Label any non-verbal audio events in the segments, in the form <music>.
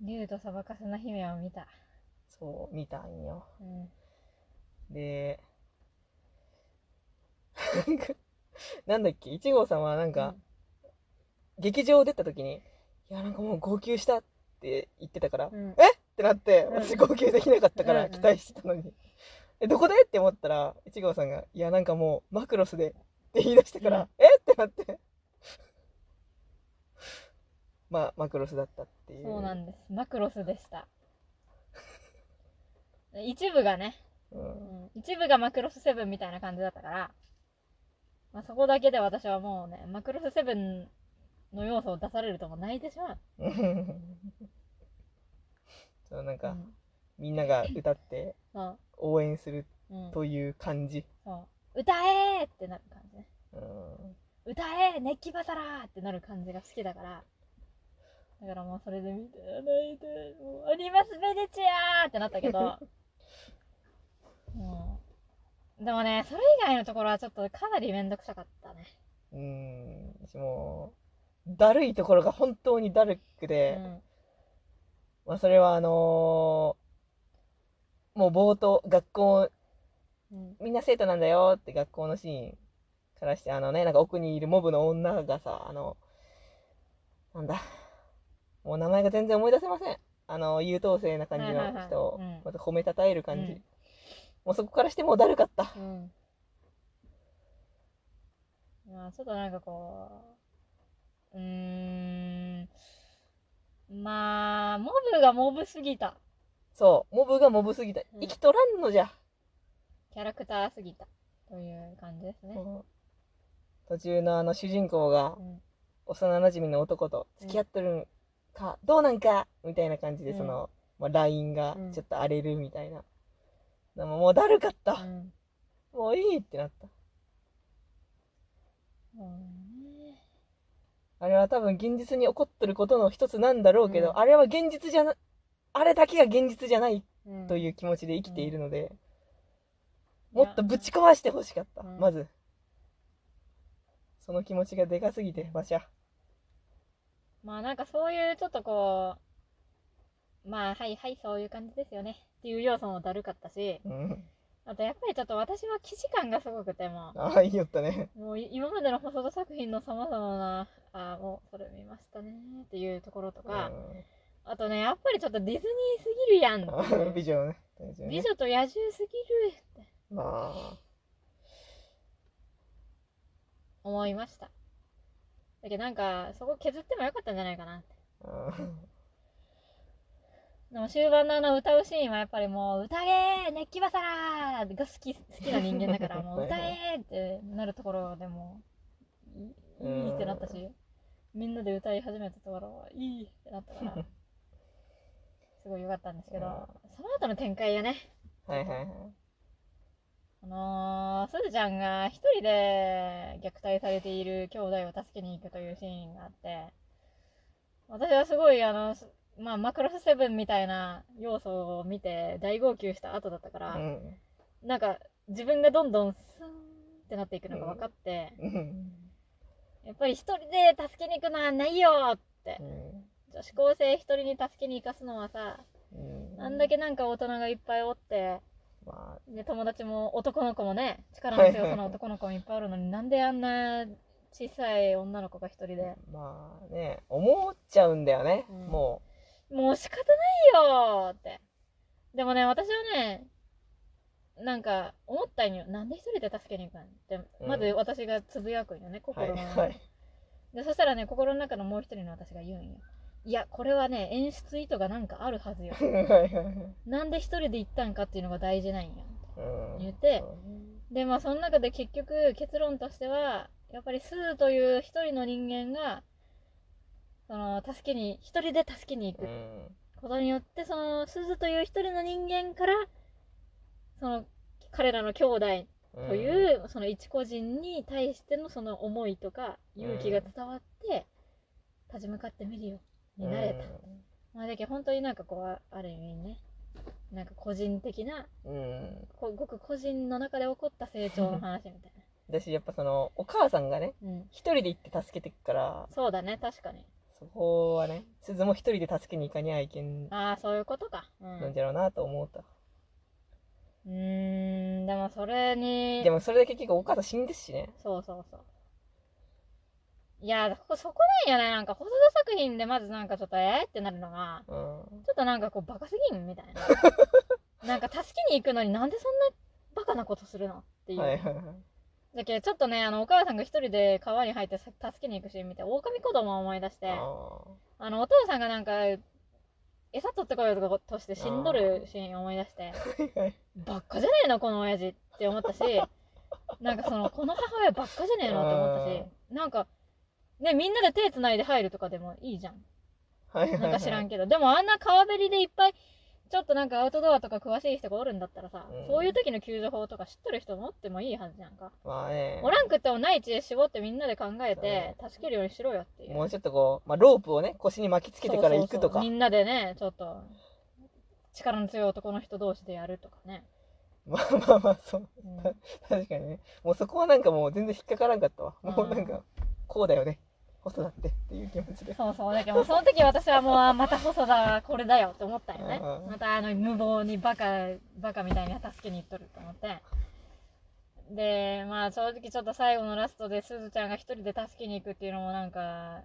竜とそばかすの姫を見た。そう、見たんよ。うん。で、なんかなんだっけ、1号さんはなんか、劇場出た時に、いや、なんかもう号泣したって言ってたから、うん、ってなって、うん私号泣できなかったかうんうんら期待してたのに。え、どこで？って思ったら、1号さんが、いや、なんかもう、マクロスでって言い出したから、うんえ？ってなって。まあ、マクロスだったっていう。そうなんです。マクロスでした。<laughs> 一部がね、うんうん一部がマクロスセブンみたいな感じだったから、まあ、そこだけで私はもうね、マクロスセブンの要素を出されるともう泣いてしまう。<laughs> そう、なんか、うん、みんなが歌って <laughs> 応援するうん、という感じ。そう。歌えーってなる感じね。うん歌えー熱気バサラーってなる感じが好きだから。だからもうそれで見て、泣いて、もう、アニマスベネチアーってなったけど、も <laughs> う、でもね、それ以外のところはちょっとかなりめんどくさかったね。うん、私もう、だるいところが本当にだるくうて、ん。まあそれはあのーもう冒頭、学校、うん。みんな生徒なんだよって学校のシーンからして、あのね、なんか奥にいるモブの女がさ、あの、なんだ、もう名前が全然思い出せません。あの、優等生な感じの人をうん、まず褒めたたえる感じ。うんもうそこからしてもうだるかった。うん。まあ、ちょっとなんかこう、うーん、まあ、モブがモブすぎた。そう、モブがモブすぎた。うん生きとらんのじゃ。キャラクターすぎた。という感じですね。うん途中のあの主人公がうん。幼馴染の男と付き合ってるんか、どうなんかみたいな感じでうんその、まあ、LINE がうんちょっと荒れるみたいな。でももうだるかった。うん。もういいってなった。あれは多分現実に起こってることの一つなんだろうけど、うんあれは現実じゃな、あれだけが現実じゃないうんという気持ちで生きているので、いやもっとぶち壊してほしかった、うんまず。その気持ちがでかすぎて、馬車。まあなんかそういうちょっとこう、まあはいはいそういう感じですよねっていう要素もだるかったし、うん。あとやっぱりちょっと私は記事感がすごくても、ああ、いいよったね。もうい今までの細田作品の様々な、あーもうそれ見ましたねっていうところとか、あとね、やっぱりちょっとディズニーすぎるやん美女 <laughs> ね。美女と野獣すぎるってまあ。思いました。だけどなんか、そこ削ってもよかったんじゃないかなって。うんでも終盤のあの歌うシーンはやっぱりもう、歌えー熱気バサラーが好き、好きな人間だから、もう歌えーってなるところでもう、いいってなったし、みんなで歌い始めたところは、いいってなったから、<laughs> すごい良かったんですけど、その後の展開がね、はいはいはい。あのー、すずちゃんが一人で虐待されている兄弟を助けに行くというシーンがあって、私はすごいあの、すまあ、マクロスセブンみたいな要素を見て大号泣した後だったから、うん。なんか自分がどんどんスーンってなっていくのが分かって、うん。やっぱり一人で助けに行くのはないよってう。ん。女子高生一人に助けに行かすのはさ、うん。あんだけなんか大人がいっぱいおって、まで友達も男の子もね力の強はいはい。さの男の子もいっぱいあるのになんであんな小さい女の子が一人で。あ、まあね、思っちゃうんだよね、うん。ももう仕方ないよーって。でもね私はねなんか思ったんよ。なんで一人で助けに行くんって。うん。まず私がつぶやくんよねう。はい心の中で,、はい。でそしたらね心の中のもう一人の私が言うんよいやこれはね演出意図がなんかあるはずよ。<laughs> なんで一人で行ったんかっていうのが大事なんようん。言って。でまあその中で結局結論としてはやっぱりスーという一人の人間がその助けに一人で助けに行く。うん。ことによってその鈴という一人の人間からその彼らの兄弟という、その一個人に対してのその思いとか勇気が伝わって、立ち向かってみるよ。うになれた、まあだけど本当になんかこうある意味ねなんか個人的なうん。うんこごく個人の中で起こった成長の話みたいだし <laughs> やっぱそのお母さんがねな、うん、一人で行って助けてくから。そうだね確かに。そこはね鈴も一人で助けに行かにゃいけんああそういうことか。うん。なんじゃろうなと思った、うーんでもそれにでもそれで結局お母さん死んですしね。そうそうそういやこそこなんよね。なんか細田作品でまずなんかちょっとえー、ってなるのがうん。ちょっとなんかこうバカすぎんみたいな。<laughs> なんか助けに行くのになんでそんなバカなことするのっていう、はいはいはい。だけどちょっとねあのお母さんが一人で川に入ってさ助けに行くシーン見て狼子供を思い出してああのお父さんがなんか餌取ってこようとかとして死んどるシーンを思い出してばっかじゃねえのこの親父って思ったしなんかそのこの母親ばっかじゃねえのって思ったしなんかねみんなで手つないで入るとかでもいいじゃん。はいはいなんか知らんけど。でもあんな川べりでいっぱいちょっとなんかアウトドアとか詳しい人がおるんだったらさ、うん。そういう時の救助法とか知ってる人持ってもいいはずじゃんか。まあね。おらんくってもない知恵絞ってみんなで考えて助けるようにしろよっていう。もうちょっとこう、まあ、ロープをね腰に巻きつけてから行くとか。そうそうそう。みんなでねちょっと力の強い男の人同士でやるとかね、まあまあまあそう。うん。確かにね。もうそこはなんかもう全然引っかからんかったわ。うんもうなんかこうだよね細だってっていう気持ちで。そうそうだけどその時私はもうあまた細田これだよって思ったよね。うんまたあの無謀にバカバカみたいに助けに行っとると思って。でまあ正直ちょっと最後のラストですずちゃんが一人で助けに行くっていうのもなんか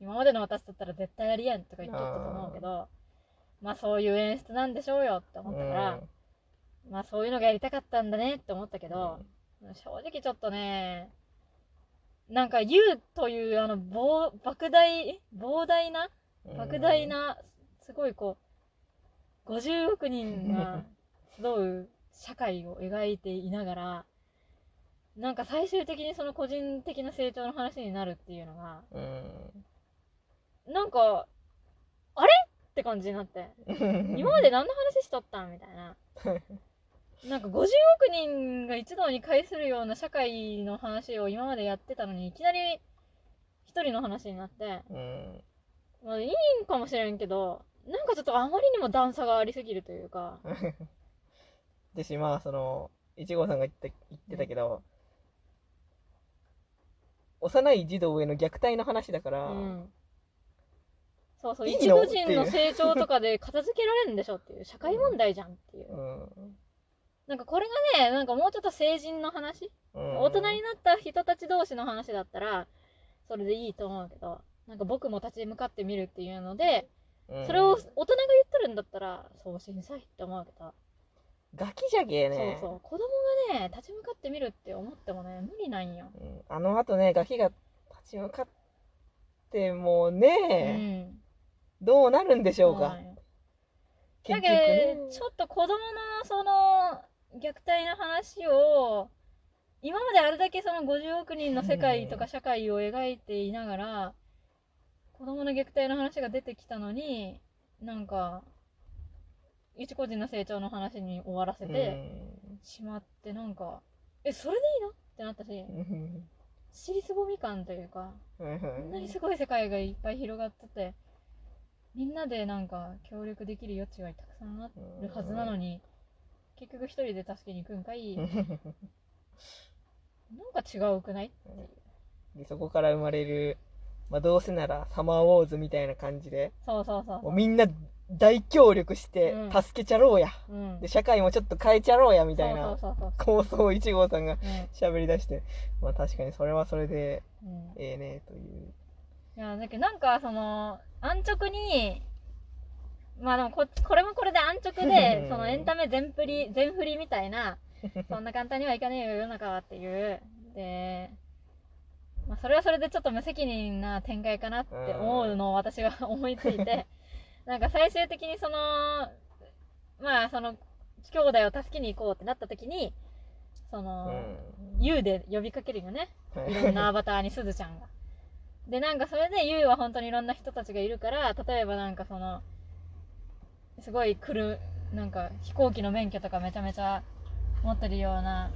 今までの私だったら絶対やりやんとか言っとったと思うけどまあそういう演出なんでしょうよって思ったから、まあそういうのがやりたかったんだねって思ったけど、正直ちょっとねなんか U というあの膨莫大膨大なうん。莫大なすごいこう50億人が集う社会を描いていながらなんか最終的にその個人的な成長の話になるっていうのがうん。なんかあれ？って感じになって。<laughs> 今まで何の話しとったん？みたいな <laughs> なんか50億人が一堂に会するような社会の話を今までやってたのにいきなり一人の話になって。うんまあいいんかもしれんけどなんかちょっとあまりにも段差がありすぎるというか。ですしまあそのいちごさんが言って言ってたけど、幼い児童への虐待の話だから、うん。そうそう一個人の成長とかで片付けられるんでしょっていう。社会問題じゃんっていう。うんなんかこれがねなんかもうちょっと成人の話？うん。大人になった人たち同士の話だったらそれでいいと思うけどなんか僕も立ち向かってみるっていうのでうん。それを大人が言っとるんだったらそうしなさいって思うけど、ガキじゃけえね。そうそう。子供がね立ち向かってみるって思ってもね無理なんよ、うん。あのあとねガキが立ち向かってもうね、ん。どうなるんでしょうか。だけねどちょっと子供のその虐待の話を今まであれだけその50億人の世界とか社会を描いていながら子供の虐待の話が出てきたのになんか一個人の成長の話に終わらせてしまってなんかえそれでいいの？ってなったしうん。尻すぼみ感というかうん。こんなにすごい世界がいっぱい広がっててみんなでなんか協力できる余地がたくさんあるはずなのに結局一人で助けに行くんかい。<laughs> なんか違うくない？っていうでそこから生まれる、まあ、どうせならサマーウォーズみたいな感じで。そうそうそうもうみんな大協力してうん。助けちゃろうや、うん。で社会もちょっと変えちゃろうやみたいな構想を一号さんが喋り出して。まあ確かにそれはそれでええねという。いやだけどなんかその安直にまあでもこ <laughs> これもこれで安直でそのエンタメ全振り全振りみたいな <laughs> そんな簡単にはいかねえよ世の中はっていう。で、まあ、それはそれでちょっと無責任な展開かなって思うのを私は思いついて <laughs> なんか最終的にそのまあその兄弟を助けに行こうってなった時にその、U で呼びかけるよね。うんいろんなアバターにすずちゃんが。で、なんかそれで YOU は本当にいろんな人たちがいるから、例えばなんかその、すごい来る、なんか飛行機の免許とかめちゃめちゃ持ってるような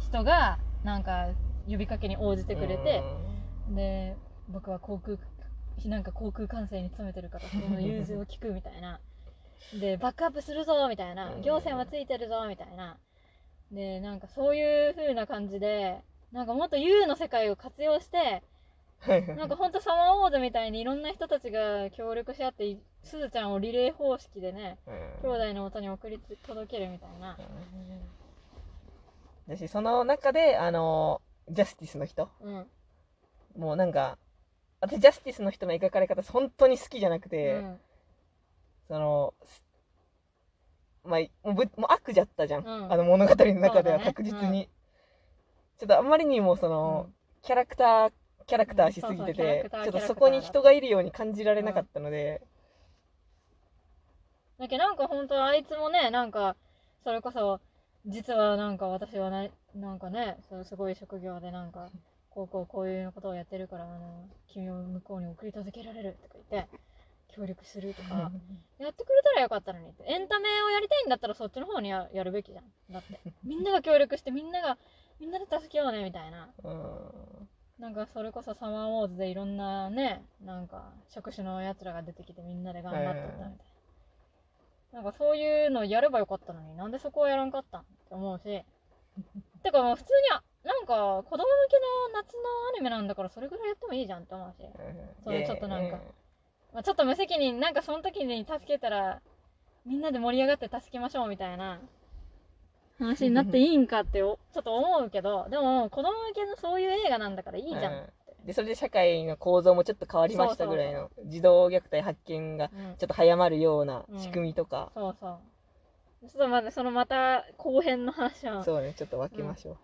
人が、なんか呼びかけに応じてくれて、で、僕は航空、なんか航空管制に勤めてるから、その融通を聞くみたいな。で、バックアップするぞみたいなう。ん行政もついてるぞみたいな。で、なんかそういう風な感じで、なんかもっと U の世界を活用して、なんかほんとサマーウォーズみたいにいろんな人たちが協力し合ってすずちゃんをリレー方式でね兄弟の元に送りつ届けるみたいな。だしその中であのジャスティスの人。うん。もうなんか私ジャスティスの人の描かれ方本当に好きじゃなくうて、ん。そのすまあもうぶもう悪じゃったじゃん、うん。あの物語の中ではそうだね。確実に、ちょっとあまりにもその、キャラクターキャラクターしすぎててちょっとそこに人がいるように感じられなかったので、だけどなんか本当あいつもねなんかそれこそ実はなんか私はななんかねそうすごい職業でなんかこうこうこういうことをやってるからあの君を向こうに送り届けられるとか言って協力するとかやってくれたらよかったのにって。エンタメをやりたいんだったらそっちの方にややるべきじゃん。だって。みんなが協力してみんながみんなで助けようねみたいな。うんなんかそれこそサマーウォーズでいろんなねなんか職種のやつらが出てきてみんなで頑張ってたみたいな、なんかそういうのやればよかったのになんでそこをやらんかったんって思うし。てかもう普通にあなんか子供向けの夏のアニメなんだからそれぐらいやってもいいじゃんって思うし、それちょっとなんか。まあ、ちょっと無責任なんかその時に助けたらみんなで盛り上がって助けましょうみたいな話になっていいんかっておちょっと思うけどでも子供向けのそういう映画なんだからいいじゃん、うん。でそれで社会の構造もちょっと変わりましたぐらいの児童虐待発見がうん。ちょっと早まるような仕組みとか、そうそう。ちょっとまだそのまた後編の話は。そうねちょっと分けましょう、